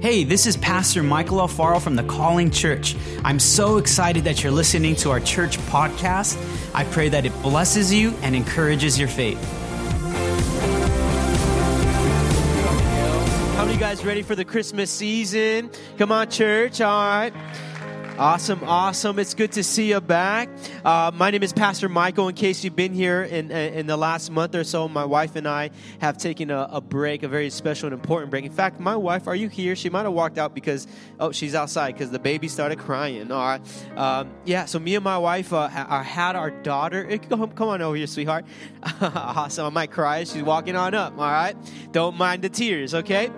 Hey, this is Pastor Michael Alfaro from the Calling Church. I'm so excited that you're listening to our church podcast. I pray that it blesses you and encourages your faith. How many guys ready for the Christmas season? Come on, church. All right. Awesome, awesome. It's good to see you back. Uh, my name is Pastor Michael. In case you've been here in, in the last month or so, my wife and I have taken a, a break, a very special and important break. In fact, my wife, are you here? She might have walked out because, oh, she's outside because the baby started crying. All right. Um, yeah, so me and my wife uh, had our daughter. Come, come on over here, sweetheart. awesome. I might cry. She's walking on up. All right. Don't mind the tears, okay?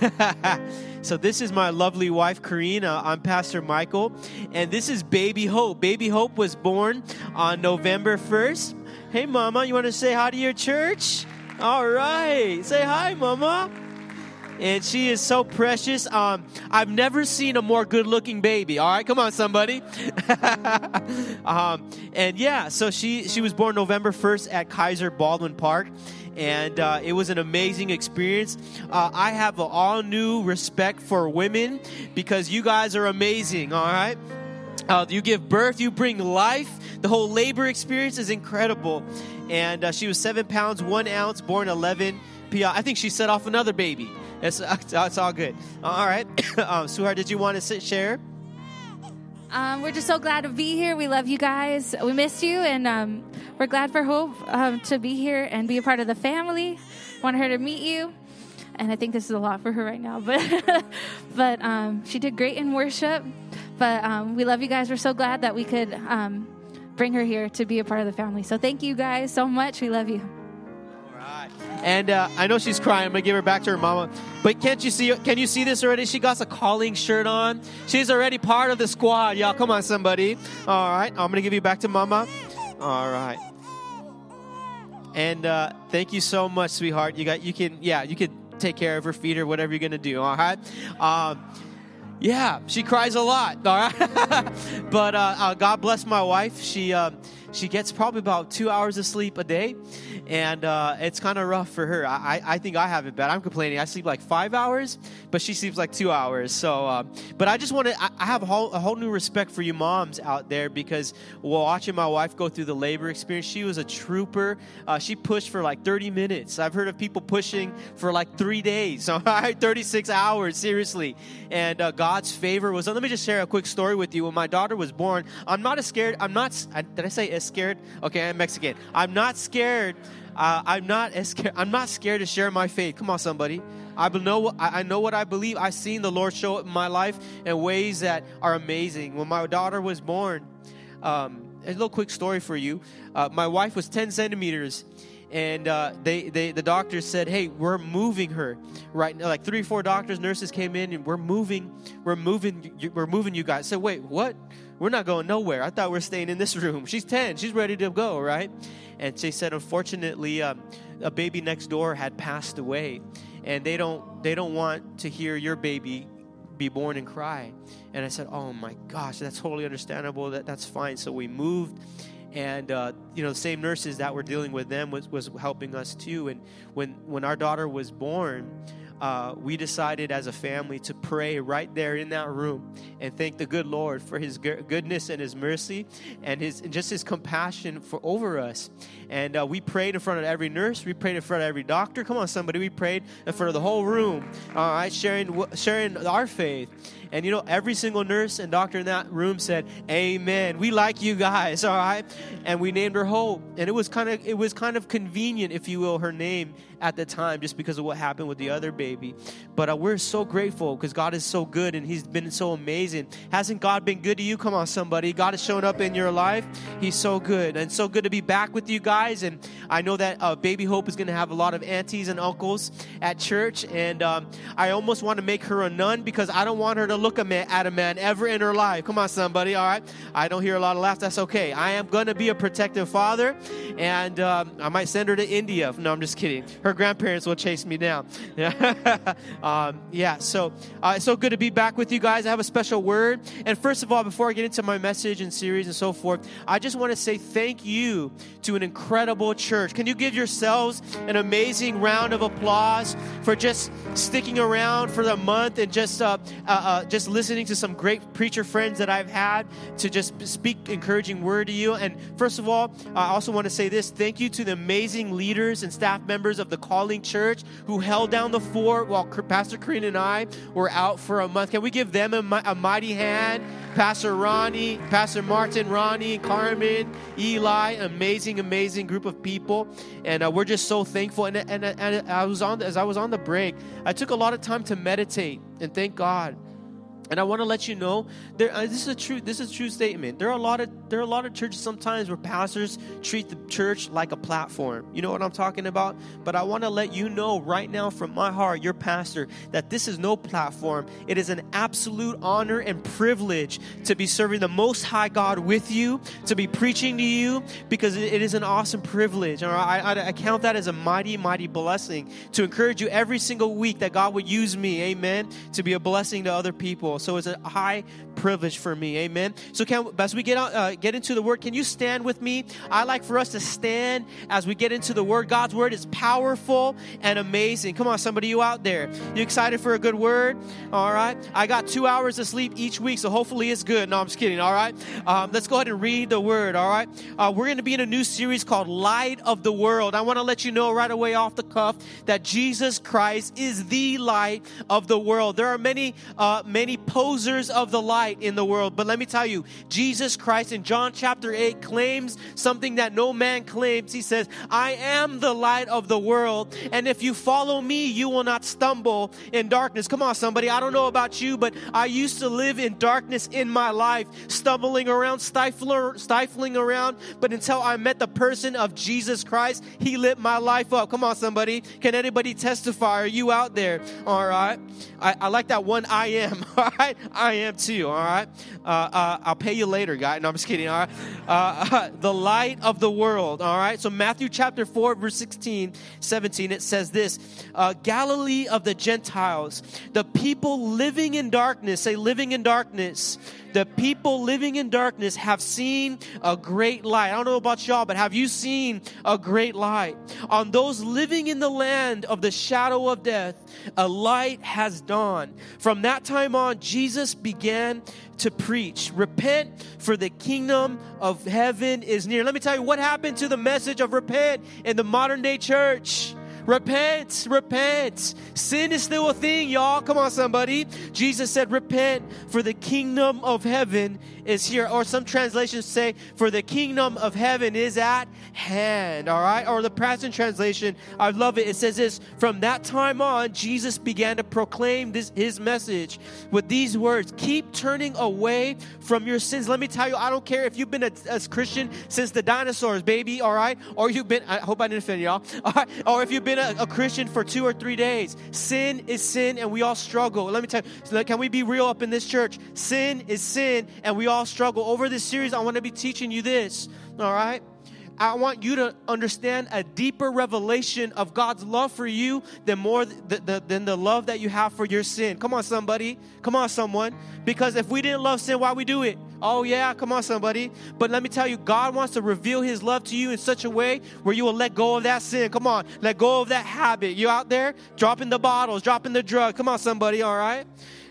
So this is my lovely wife, Karina. I'm Pastor Michael, and this is Baby Hope. Baby Hope was born on November 1st. Hey, Mama, you want to say hi to your church? All right, say hi, Mama. And she is so precious. Um, I've never seen a more good-looking baby. All right, come on, somebody. um, and yeah, so she she was born November 1st at Kaiser Baldwin Park and uh, it was an amazing experience. Uh, I have an all new respect for women because you guys are amazing, all right? Uh, you give birth, you bring life. The whole labor experience is incredible. And uh, she was seven pounds, one ounce, born 11 PI. I think she set off another baby. It's, it's all good. All right. um, Suhar, did you want to sit, share? Um, we're just so glad to be here. We love you guys. We missed you, and um, we're glad for Hope um, to be here and be a part of the family. Want her to meet you, and I think this is a lot for her right now, but but um, she did great in worship. But um, we love you guys. We're so glad that we could um, bring her here to be a part of the family. So thank you guys so much. We love you. And uh, I know she's crying. I'm gonna give her back to her mama. But can't you see? Can you see this already? She got a calling shirt on. She's already part of the squad, y'all. Come on, somebody. All right, I'm gonna give you back to mama. All right. And uh, thank you so much, sweetheart. You got. You can. Yeah, you can take care of her feet or whatever you're gonna do. All right. Um, yeah, she cries a lot. All right. but uh, uh, God bless my wife. She uh, she gets probably about two hours of sleep a day and uh, it's kind of rough for her. I, I think I have it bad. I'm complaining. I sleep like five hours, but she sleeps like two hours. So, uh, but I just want to. I, I have a whole, a whole new respect for you moms out there because watching my wife go through the labor experience, she was a trooper. Uh, she pushed for like 30 minutes. I've heard of people pushing for like three days. All right, 36 hours. Seriously, and uh, God's favor was. Let me just share a quick story with you. When my daughter was born, I'm not as scared. I'm not. Did I say as scared? Okay, I'm Mexican. I'm not scared uh, I'm not as scared, I'm not scared to share my faith. Come on, somebody. I know I know what I believe. I've seen the Lord show up in my life in ways that are amazing. When my daughter was born, um, a little quick story for you. Uh, my wife was 10 centimeters, and uh, they, they the doctors said, "Hey, we're moving her right now." Like three, four doctors, nurses came in, and we're moving, we're moving, we're moving you guys. I said, "Wait, what? We're not going nowhere. I thought we are staying in this room. She's 10. She's ready to go, right?" and she said unfortunately um, a baby next door had passed away and they don't they don't want to hear your baby be born and cry and i said oh my gosh that's totally understandable that that's fine so we moved and uh, you know the same nurses that were dealing with them was, was helping us too and when when our daughter was born uh, we decided as a family to pray right there in that room and thank the good Lord for His goodness and His mercy and His and just His compassion for over us. And uh, we prayed in front of every nurse. We prayed in front of every doctor. Come on, somebody. We prayed in front of the whole room. All right, sharing sharing our faith. And you know, every single nurse and doctor in that room said, "Amen. We like you guys." All right, and we named her Hope. And it was kind of it was kind of convenient, if you will, her name at the time, just because of what happened with the other baby. But uh, we're so grateful because God is so good and He's been so amazing. Hasn't God been good to you? Come on, somebody. God has shown up in your life. He's so good, and so good to be back with you guys. And I know that uh, Baby Hope is going to have a lot of aunties and uncles at church, and um, I almost want to make her a nun because I don't want her to look at a man ever in her life. Come on, somebody. All right. I don't hear a lot of laughs. That's okay. I am going to be a protective father, and um, I might send her to India. No, I'm just kidding. Her grandparents will chase me down. Yeah, um, yeah. So uh, it's so good to be back with you guys. I have a special word. And first of all, before I get into my message and series and so forth, I just want to say thank you to an incredible church. Can you give yourselves an amazing round of applause for just sticking around for the month and just uh, uh, just listening to some great preacher friends that I've had to just speak encouraging word to you. And first of all, I also want to say this: thank you to the amazing leaders and staff members of the Calling Church who held down the fort while Pastor Karina and I were out for a month. Can we give them a, a mighty hand? Pastor Ronnie, Pastor Martin, Ronnie, Carmen, Eli, amazing, amazing group of people, and uh, we're just so thankful. And, and, and I was on as I was on the break, I took a lot of time to meditate and thank God and I want to let you know there. Uh, this is a true. This is a true statement. There are a lot of there are a lot of churches sometimes where pastors treat the church like a platform. You know what I'm talking about. But I want to let you know right now, from my heart, your pastor, that this is no platform. It is an absolute honor and privilege to be serving the Most High God with you, to be preaching to you, because it is an awesome privilege. I, I, I count that as a mighty, mighty blessing to encourage you every single week that God would use me, Amen, to be a blessing to other people. So it's a high privilege for me. Amen. So can as we get out, uh, get into the word, can you stand with me? I like for us to stand as we get into the word. God's word is powerful and amazing. Come on, somebody, you out there, you excited for a good word? All right. I got two hours of sleep each week, so hopefully it's good. No, I'm just kidding. All right. Um, let's go ahead and read the word. All right. Uh, we're going to be in a new series called Light of the World. I want to let you know right away off the cuff that Jesus Christ is the light of the world. There are many, uh, many posers of the light in the world. But let me tell you, Jesus Christ in John chapter 8 claims something that no man claims. He says, I am the light of the world. And if you follow me, you will not stumble in darkness. Come on, somebody. I don't know about you, but I used to live in darkness in my life, stumbling around, stifling, stifling around. But until I met the person of Jesus Christ, He lit my life up. Come on, somebody. Can anybody testify? Are you out there? All right. I, I like that one I am. All right. I am too. All right. Uh, uh, I'll pay you later, guy. No, I'm just kidding. All right. Uh, the light of the world. All right. So Matthew chapter 4, verse 16, 17, it says this uh, Galilee of the Gentiles, the people living in darkness, say living in darkness the people living in darkness have seen a great light. I don't know about y'all, but have you seen a great light? On those living in the land of the shadow of death, a light has dawned. From that time on, Jesus began to preach repent, for the kingdom of heaven is near. Let me tell you what happened to the message of repent in the modern day church. Repent, repent. Sin is still a thing, y'all. Come on, somebody. Jesus said, Repent, for the kingdom of heaven is here. Or some translations say, For the kingdom of heaven is at hand. All right? Or the present translation, I love it. It says this From that time on, Jesus began to proclaim this his message with these words Keep turning away from your sins. Let me tell you, I don't care if you've been a, a Christian since the dinosaurs, baby, all right? Or you've been, I hope I didn't offend y'all. All right? Or if you've been a, a, Christian for two or three days, sin is sin and we all struggle. Let me tell you, can we be real up in this church? Sin is sin and we all struggle. Over this series, I want to be teaching you this, all right? I want you to understand a deeper revelation of God's love for you than more th- th- than the love that you have for your sin. Come on, somebody. Come on, someone. Because if we didn't love sin, why we do it? Oh yeah, come on, somebody. But let me tell you, God wants to reveal His love to you in such a way where you will let go of that sin. Come on, let go of that habit. You out there dropping the bottles, dropping the drug. Come on, somebody. All right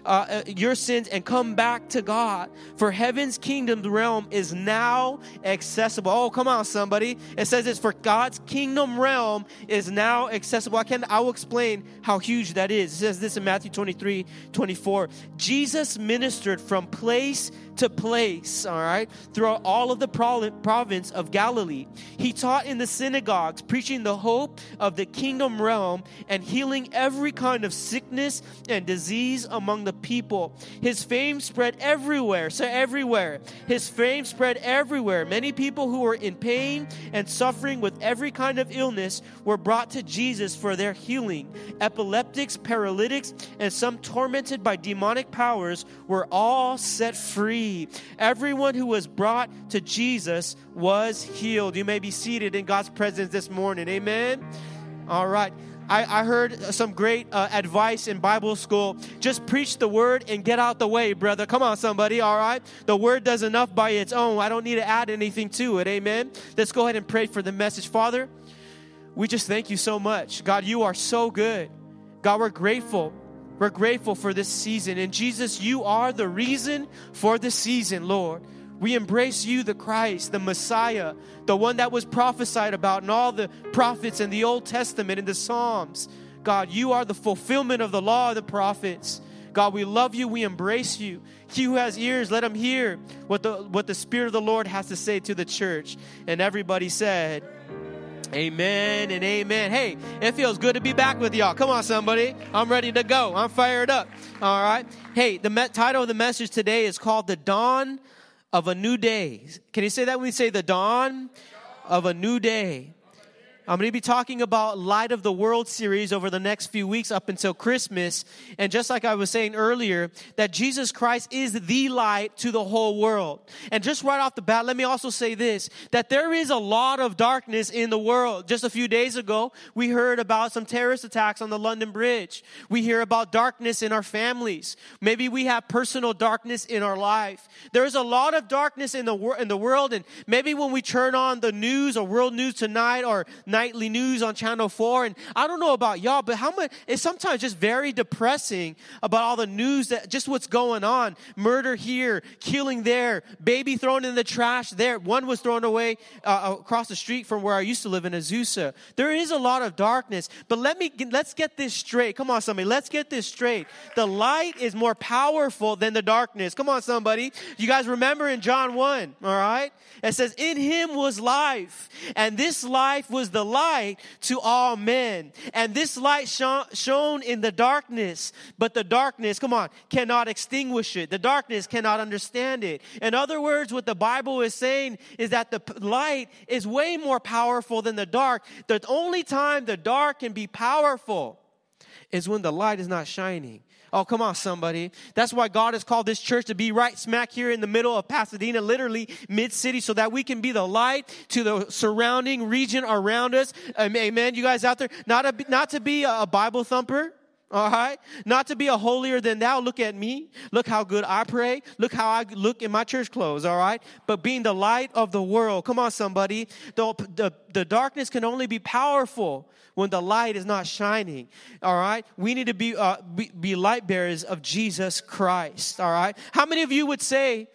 uh, uh, your sins and come back to God. For heaven's kingdom realm is now accessible. Oh, come on, somebody. It says it's for God's kingdom realm is now accessible. I can I will explain how huge that is. It says this in Matthew 23, 24. Jesus ministered from place to place, all right, throughout all of the province of Galilee. He taught in the synagogues, preaching the hope of the kingdom realm and healing every kind of sickness and disease among the people. His fame spread everywhere. So, everywhere. His fame spread everywhere. Many people who were in pain and suffering with every kind of illness were brought to Jesus for their healing. Epileptics, paralytics, and some tormented by demonic powers were all set free. Everyone who was brought to Jesus was healed. You may be seated in God's presence this morning. Amen. All right. I, I heard some great uh, advice in Bible school. Just preach the word and get out the way, brother. Come on, somebody. All right. The word does enough by its own. I don't need to add anything to it. Amen. Let's go ahead and pray for the message. Father, we just thank you so much. God, you are so good. God, we're grateful. We're grateful for this season. And Jesus, you are the reason for the season, Lord. We embrace you, the Christ, the Messiah, the one that was prophesied about in all the prophets in the Old Testament, in the Psalms. God, you are the fulfillment of the law of the prophets. God, we love you. We embrace you. He who has ears, let him hear what the, what the Spirit of the Lord has to say to the church. And everybody said, Amen and amen. Hey, it feels good to be back with y'all. Come on, somebody. I'm ready to go. I'm fired up. All right. Hey, the me- title of the message today is called The Dawn of a New Day. Can you say that when we say the dawn of a new day? I'm going to be talking about Light of the World series over the next few weeks up until Christmas. And just like I was saying earlier, that Jesus Christ is the light to the whole world. And just right off the bat, let me also say this that there is a lot of darkness in the world. Just a few days ago, we heard about some terrorist attacks on the London Bridge. We hear about darkness in our families. Maybe we have personal darkness in our life. There is a lot of darkness in the, wor- in the world. And maybe when we turn on the news or world news tonight or nightly news on Channel 4. And I don't know about y'all, but how much, it's sometimes just very depressing about all the news that just what's going on. Murder here, killing there, baby thrown in the trash there. One was thrown away uh, across the street from where I used to live in Azusa. There is a lot of darkness, but let me, let's get this straight. Come on, somebody, let's get this straight. The light is more powerful than the darkness. Come on, somebody. You guys remember in John 1, all right? It says, In him was life, and this life was the light to all men. And this light shone in the darkness, but the darkness, come on, cannot extinguish it. The darkness cannot understand it. In other words, what the Bible is saying is that the light is way more powerful than the dark. The only time the dark can be powerful is when the light is not shining. Oh, come on, somebody. That's why God has called this church to be right smack here in the middle of Pasadena, literally mid city, so that we can be the light to the surrounding region around us. Amen. You guys out there, not, a, not to be a Bible thumper. All right. Not to be a holier than thou. Look at me. Look how good I pray. Look how I look in my church clothes. All right. But being the light of the world. Come on, somebody. The, the, the darkness can only be powerful when the light is not shining. All right. We need to be, uh, be, be light bearers of Jesus Christ. All right. How many of you would say,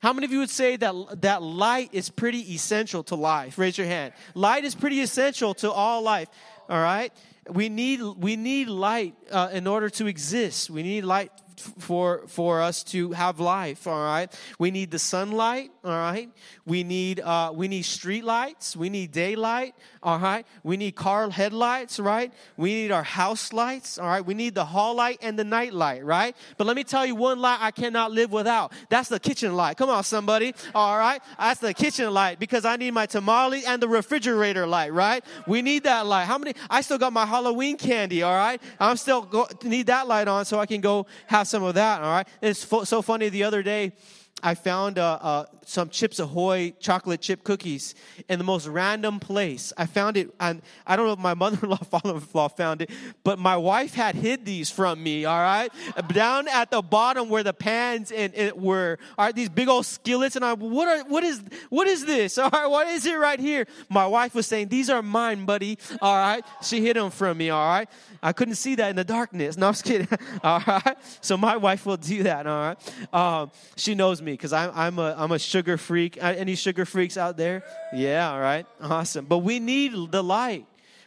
how many of you would say that, that light is pretty essential to life? Raise your hand. Light is pretty essential to all life. All right we need we need light uh, in order to exist. We need light for for us to have life all right? We need the sunlight all right? We need uh, we need street lights. We need daylight all right? We need car headlights right? We need our house lights all right? We need the hall light and the night light right? But let me tell you one light i cannot live without. That's the kitchen light. Come on somebody all right? That's the kitchen light because i need my tamale and the refrigerator light right? We need that light. How many? I still got my halloween candy all right? I'm still go, need that light on so i can go have some of that, all right? It's fo- so funny the other day, I found uh, uh, some Chips Ahoy chocolate chip cookies in the most random place. I found it, and I don't know if my mother-in-law, father-in-law found it, but my wife had hid these from me. All right, down at the bottom where the pans and it were, all right, these big old skillets, and I, what are, what is, what is this? All right, what is it right here? My wife was saying, "These are mine, buddy." All right, she hid them from me. All right, I couldn't see that in the darkness. No, I'm just kidding. all right, so my wife will do that. All right, um, she knows me because I'm, I'm a, I'm a sugar freak. Any sugar freaks out there? Yeah, all right, awesome. But we need the light.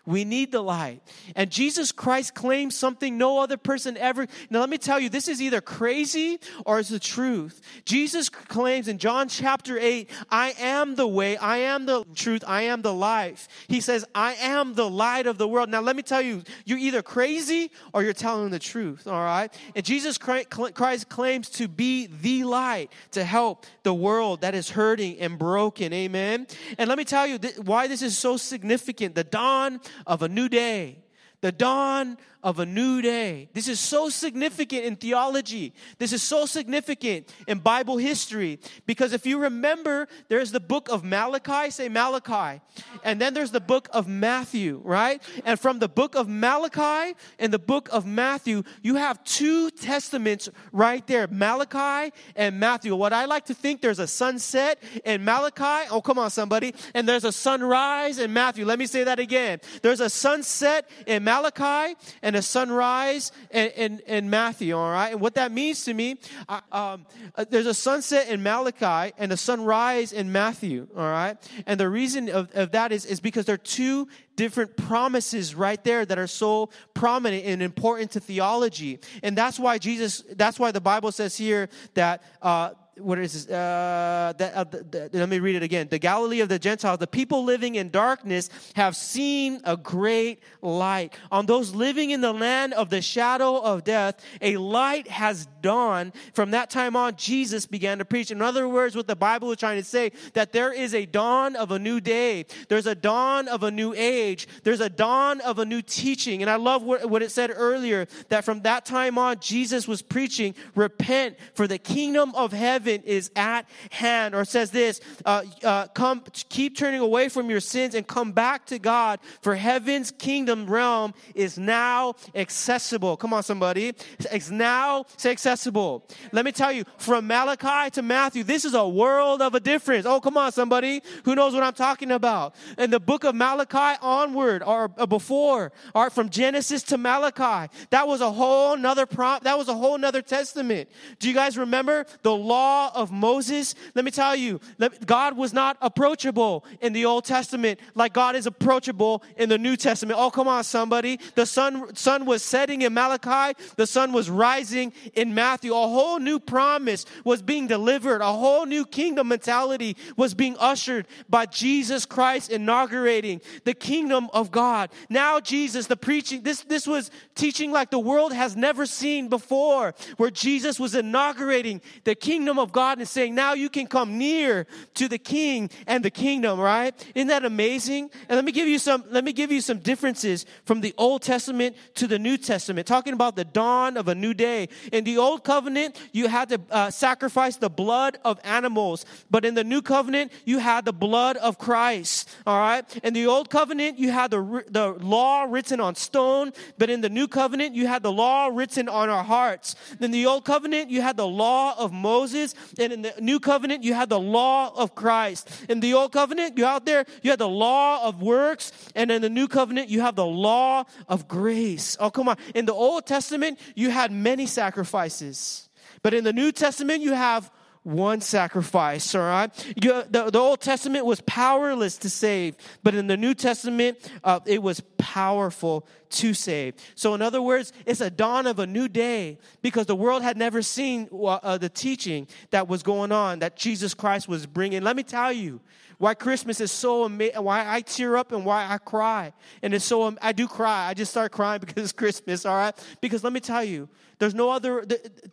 We need the light. And Jesus Christ claims something no other person ever. Now, let me tell you, this is either crazy or it's the truth. Jesus claims in John chapter 8, I am the way, I am the truth, I am the life. He says, I am the light of the world. Now, let me tell you, you're either crazy or you're telling the truth, all right? And Jesus Christ claims to be the light to help the world that is hurting and broken, amen? And let me tell you why this is so significant. The dawn of a new day, the dawn of a new day. This is so significant in theology. This is so significant in Bible history because if you remember, there's the book of Malachi, say Malachi, and then there's the book of Matthew, right? And from the book of Malachi and the book of Matthew, you have two testaments right there Malachi and Matthew. What I like to think there's a sunset in Malachi. Oh, come on, somebody. And there's a sunrise in Matthew. Let me say that again. There's a sunset in Malachi and a sunrise in, in, in Matthew, all right? And what that means to me, uh, um, uh, there's a sunset in Malachi and a sunrise in Matthew, all right? And the reason of, of that is, is because there are two different promises right there that are so prominent and important to theology. And that's why Jesus, that's why the Bible says here that, uh, what is this? Uh, that, uh, the, the, let me read it again. The Galilee of the Gentiles, the people living in darkness have seen a great light. On those living in the land of the shadow of death, a light has dawned. From that time on, Jesus began to preach. In other words, what the Bible is trying to say, that there is a dawn of a new day. There's a dawn of a new age. There's a dawn of a new teaching. And I love what, what it said earlier, that from that time on, Jesus was preaching, repent for the kingdom of heaven heaven is at hand. Or says this, uh, uh, come, keep turning away from your sins and come back to God, for heaven's kingdom realm is now accessible. Come on, somebody. It's now say accessible. Let me tell you, from Malachi to Matthew, this is a world of a difference. Oh, come on, somebody who knows what I'm talking about. In the book of Malachi onward, or before, or from Genesis to Malachi, that was a whole nother prompt. That was a whole nother testament. Do you guys remember the law law of Moses, let me tell you, God was not approachable in the Old Testament like God is approachable in the New Testament. Oh, come on, somebody. The sun, sun was setting in Malachi, the sun was rising in Matthew. A whole new promise was being delivered, a whole new kingdom mentality was being ushered by Jesus Christ inaugurating the kingdom of God. Now, Jesus, the preaching, this, this was teaching like the world has never seen before, where Jesus was inaugurating the kingdom of God and saying, now you can come near to the king and the kingdom, right? Isn't that amazing? And let me give you some, let me give you some differences from the Old Testament to the New Testament, talking about the dawn of a new day. In the Old Covenant, you had to uh, sacrifice the blood of animals, but in the New Covenant, you had the blood of Christ, all right? In the Old Covenant, you had the, the law written on stone, but in the New Covenant, you had the law written on our hearts. In the Old Covenant, you had the law of Moses, and in the new covenant, you had the law of Christ. In the old covenant, you out there, you had the law of works. And in the new covenant, you have the law of grace. Oh, come on. In the Old Testament, you had many sacrifices. But in the New Testament, you have one sacrifice, all right? You, the, the, Old Testament was powerless to save, but in the New Testament, uh, it was powerful to save. So, in other words, it's a dawn of a new day because the world had never seen uh, the teaching that was going on that Jesus Christ was bringing. Let me tell you, why Christmas is so amazing, why I tear up and why I cry. And it's so, I do cry. I just start crying because it's Christmas, all right? Because let me tell you, there's no other,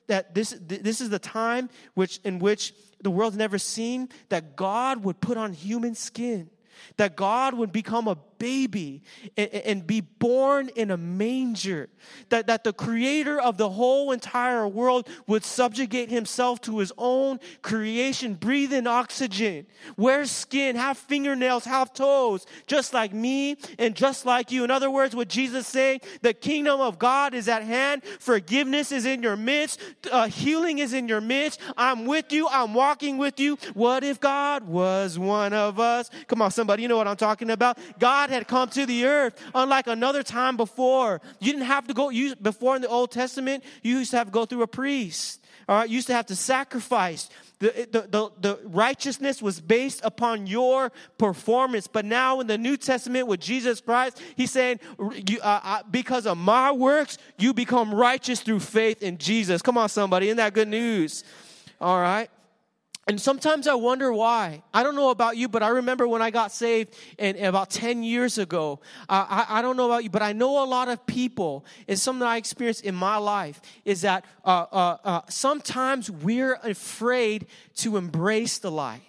that this, this is the time which, in which the world's never seen that God would put on human skin that God would become a baby and, be born in a manger, that, that the creator of the whole entire world would subjugate himself to his own creation, breathe in oxygen, wear skin, have fingernails, have toes, just like me and just like you. In other words, what Jesus saying, the kingdom of God is at hand, forgiveness is in your midst, uh, healing is in your midst. I'm with you, I'm walking with you. What if God was one of us? Come on, somebody, you know what I'm talking about? God had come to the earth, unlike another time before. You didn't have to go, you, before in the Old Testament, you used to have to go through a priest. All right, you used to have to sacrifice. The, the, the, the, righteousness was based upon your performance. But now in the New Testament with Jesus Christ, he's saying, you, uh, uh, because of my works, you become righteous through faith in Jesus. Come on, somebody. Isn't that good news? All right. And sometimes I wonder why. I don't know about you, but I remember when I got saved and, about 10 years ago. Uh, I, I, don't know about you, but I know a lot of people, and something I experienced in my life is that uh, uh, uh sometimes we're afraid to embrace the light.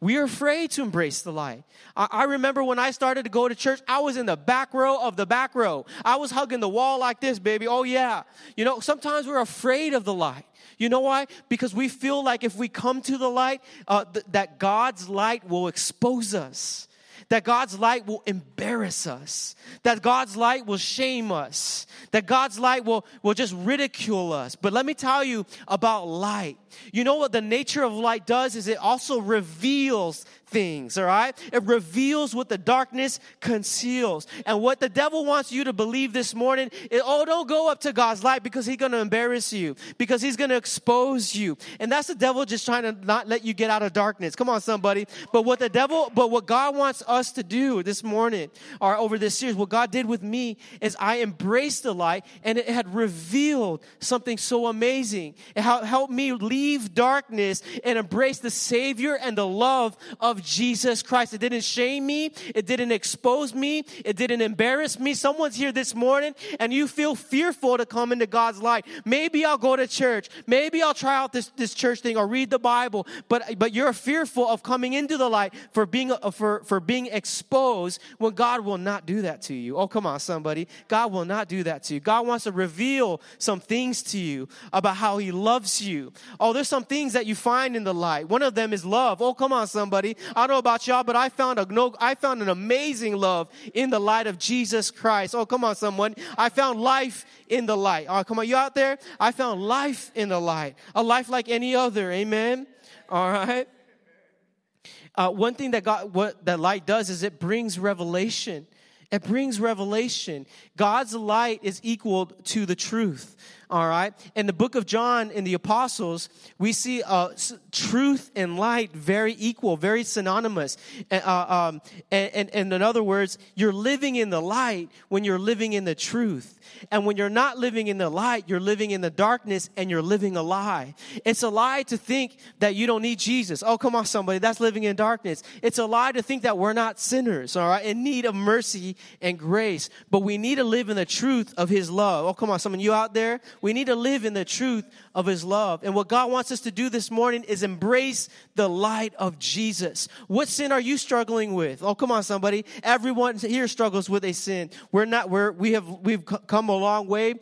We are afraid to embrace the light. I, I, remember when I started to go to church, I was in the back row of the back row. I was hugging the wall like this, baby. Oh, yeah. You know, sometimes we're afraid of the light. You know why? Because we feel like if we come to the light, uh, th- that God's light will expose us that God's light will embarrass us, that God's light will shame us, that God's light will, will just ridicule us. But let me tell you about light. You know what the nature of light does is it also reveals things, all right? It reveals what the darkness conceals. And what the devil wants you to believe this morning is, oh, don't go up to God's light because he's going to embarrass you, because he's going to expose you. And that's the devil just trying to not let you get out of darkness. Come on, somebody. But what the devil, but what God wants us to do this morning or over this series, what God did with me is I embraced the light and it had revealed something so amazing. It helped me leave darkness and embrace the Savior and the love of Jesus Christ. It didn't shame me. It didn't expose me. It didn't embarrass me. Someone's here this morning and you feel fearful to come into God's light. Maybe I'll go to church. Maybe I'll try out this, this church thing or read the Bible, but, but you're fearful of coming into the light for being, for, for being exposed when God will not do that to you. Oh, come on, somebody. God will not do that to you. God wants to reveal some things to you about how he loves you. Oh, there's some things that you find in the light. One of them is love. Oh, come on, somebody. I don't know about y'all, but I found a no, I found an amazing love in the light of Jesus Christ. Oh, come on, someone. I found life in the light. Oh, come on, you out there? I found life in the light. A life like any other. Amen. All right. Uh, one thing that God, what that light does is it brings revelation. It brings revelation. God's light is equal to the truth. All right. In the book of John, in the apostles, we see uh, truth and light very equal, very synonymous. Uh, um, and, and, and in other words, you're living in the light when you're living in the truth. And when you're not living in the light, you're living in the darkness and you're living a lie. It's a lie to think that you don't need Jesus. Oh, come on, somebody. That's living in darkness. It's a lie to think that we're not sinners, all right, in need of mercy and grace. But we need to live in the truth of His love. Oh, come on, some of you out there. We need to live in the truth of His love. And what God wants us to do this morning is embrace the light of Jesus. What sin are you struggling with? Oh, come on, somebody. Everyone here struggles with a sin. We're not, we have, we've come a long way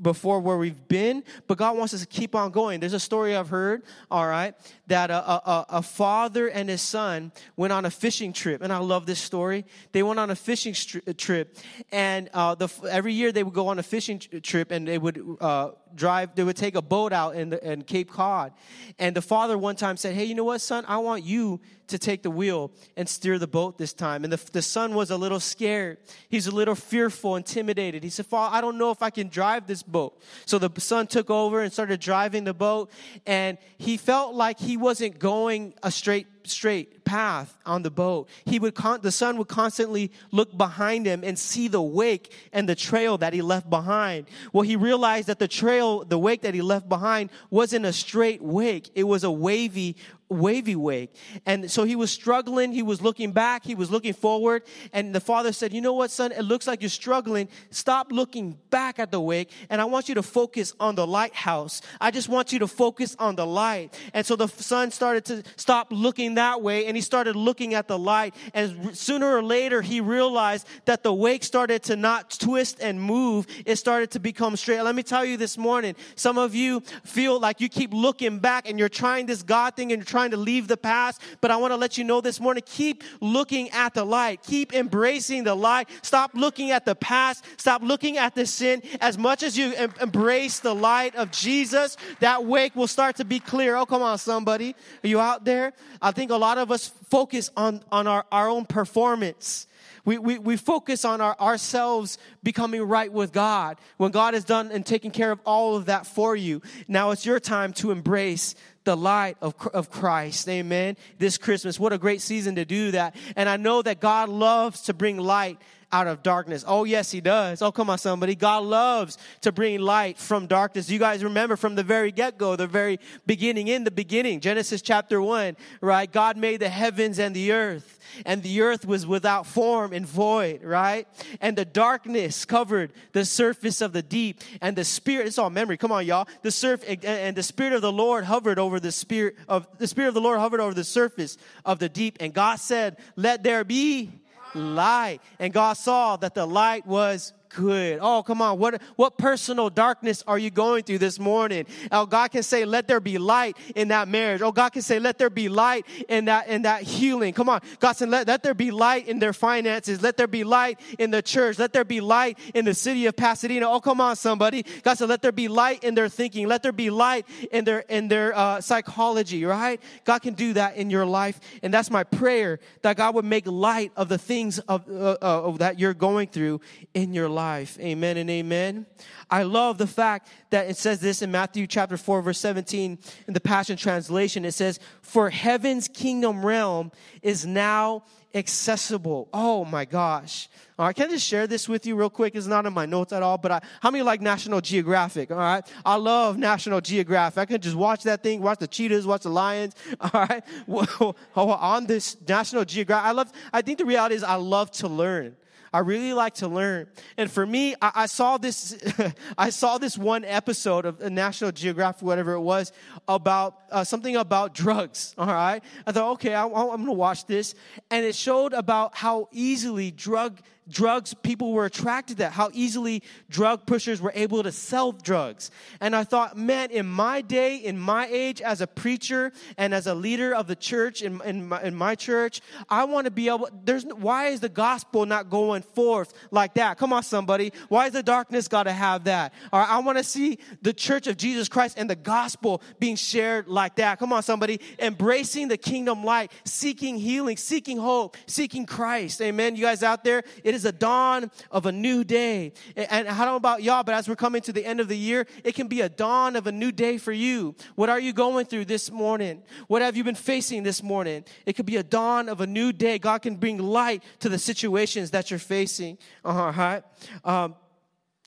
before where we've been, but God wants us to keep on going. There's a story I've heard, all right, that a, a, a father and his son went on a fishing trip. And I love this story. They went on a fishing trip, and uh, the, every year they would go on a fishing trip and they would, uh, drive, they would take a boat out in, the, in Cape Cod. And the father one time said, Hey, you know what, son? I want you to take the wheel and steer the boat this time. And the, the son was a little scared. He's a little fearful, intimidated. He said, Father, I don't know if I can drive this boat. So the son took over and started driving the boat. And he felt like he wasn't going a straight straight path on the boat. He would con- the son would constantly look behind him and see the wake and the trail that he left behind. Well, he realized that the trail, the wake that he left behind wasn't a straight wake. It was a wavy wavy wake. And so he was struggling. He was looking back. He was looking forward. And the father said, You know what, son? It looks like you're struggling. Stop looking back at the wake. And I want you to focus on the lighthouse. I just want you to focus on the light. And so the son started to stop looking that way and he started looking at the light. And sooner or later, he realized that the wake started to not twist and move. It started to become straight. Let me tell you this morning, some of you feel like you keep looking back and you're trying this God thing and you're trying to leave the past. But I want to let you know this morning, keep looking at the light. Keep embracing the light. Stop looking at the past. Stop looking at the sin. As much as you em- embrace the light of Jesus, that wake will start to be clear. Oh, come on, somebody. Are you out there? I think a lot of us focus on, on our, our own performance. We, we, we focus on our, ourselves becoming right with God when God has done and taken care of all of that for you. Now it's your time to embrace the light of, of Christ. Amen. This Christmas. What a great season to do that. And I know that God loves to bring light out of darkness. Oh, yes, He does. Oh, come on, somebody. God loves to bring light from darkness. You guys remember from the very get go, the very beginning, in the beginning, Genesis chapter 1, right? God made the heavens and the earth and the earth was without form and void, right? And the darkness covered the surface of the deep, and the spirit, it's all memory, come on, y'all. The surf and the spirit of the Lord hovered over the spirit of the spirit of the Lord hovered over the surface of the deep, and God said, Let there be light. And God saw that the light was good. Oh, come on. What, what personal darkness are you going through this morning? Oh, God can say, let there be light in that marriage. Oh, God can say, let there be light in that, in that healing. Come on. God said, let, let there be light in their finances. Let there be light in the church. Let there be light in the city of Pasadena. Oh, come on, somebody. God said, let there be light in their thinking. Let there be light in their, in their uh, psychology, right? God can do that in your life. And that's my prayer that God would make light of the things of, uh, uh, that you're going through in your life life. Amen and amen. I love the fact that it says this in Matthew chapter 4, verse 17 in the Passion Translation. It says, For heaven's kingdom realm is now accessible. Oh my gosh. All right, can I just share this with you real quick? It's not in my notes at all, but I, how many like National Geographic? All right, I love National Geographic. I can just watch that thing, watch the cheetahs, watch the lions. All right, on this National Geographic, I love. I think the reality is I love to learn. I really like to learn. And for me, I, I saw this, I saw this one episode of the National Geographic, whatever it was, about uh, something about drugs. All right. I thought, okay, I, I'm going to watch this. And it showed about how easily drug drugs people were attracted to how easily drug pushers were able to sell drugs. And i thought man in my day in my age as a preacher and as a leader of the church in, in, my, in my church i want to be able there's why is the gospel not going forth like that? Come on somebody. Why is the darkness got to have that? All right i want to see the church of jesus christ and the gospel being shared like that. Come on somebody. Embracing the kingdom light seeking healing seeking hope seeking christ. Amen. You guys out there it is a dawn of a new day. And I don't know about y'all, but as we're coming to the end of the year, it can be a dawn of a new day for you. What are you going through this morning? What have you been facing this morning? It could be a dawn of a new day. God can bring light to the situations that you're facing. All right. Um,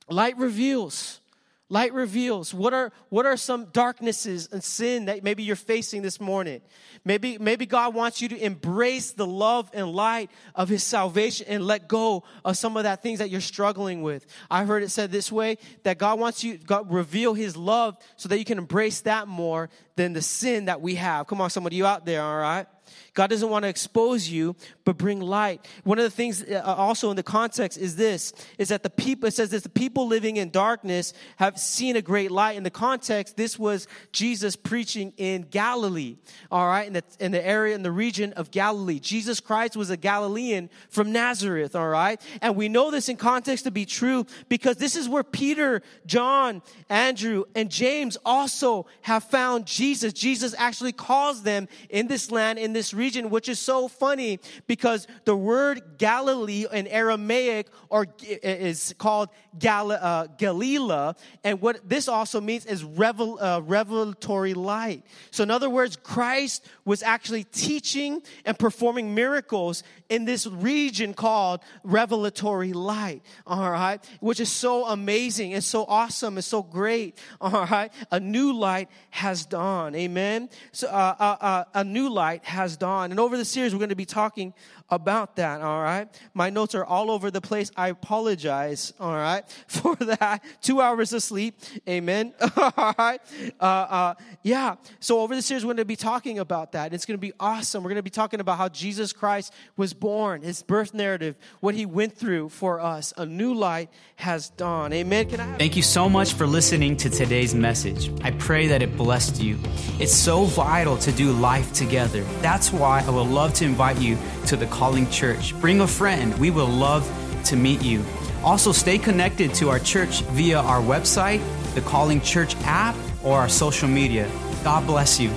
light reveals. Light reveals what are what are some darknesses and sin that maybe you're facing this morning. Maybe maybe God wants you to embrace the love and light of his salvation and let go of some of that things that you're struggling with. I heard it said this way that God wants you God reveal his love so that you can embrace that more than the sin that we have. Come on somebody you out there, all right? God doesn't want to expose you, but bring light. One of the things uh, also in the context is this, is that the people, it says that the people living in darkness have seen a great light. In the context, this was Jesus preaching in Galilee, all right, in the, in the area, in the region of Galilee. Jesus Christ was a Galilean from Nazareth, all right? And we know this in context to be true because this is where Peter, John, Andrew, and James also have found Jesus. Jesus actually calls them in this land, in this region, which is so funny because the word Galilee in Aramaic or is called Gal- uh, Galilee, and what this also means is revel- uh, revelatory light. So, in other words, Christ was actually teaching and performing miracles in this region called revelatory light. All right, which is so amazing and so awesome and so great. All right, a new light has dawned. Amen. So, uh, uh, uh a new light has dawned, and over the series, we're going to be talking about that, all right? My notes are all over the place. I apologize, all right, for that. Two hours of sleep, amen, all right? Uh, uh, yeah, so over the series, we're going to be talking about that. It's going to be awesome. We're going to be talking about how Jesus Christ was born, his birth narrative, what he went through for us. A new light has dawned, amen. Can I have- Thank you so much for listening to today's message. I pray that it blessed you. It's so vital to do life together. That's I would love to invite you to the Calling Church. Bring a friend. We will love to meet you. Also, stay connected to our church via our website, the Calling Church app, or our social media. God bless you.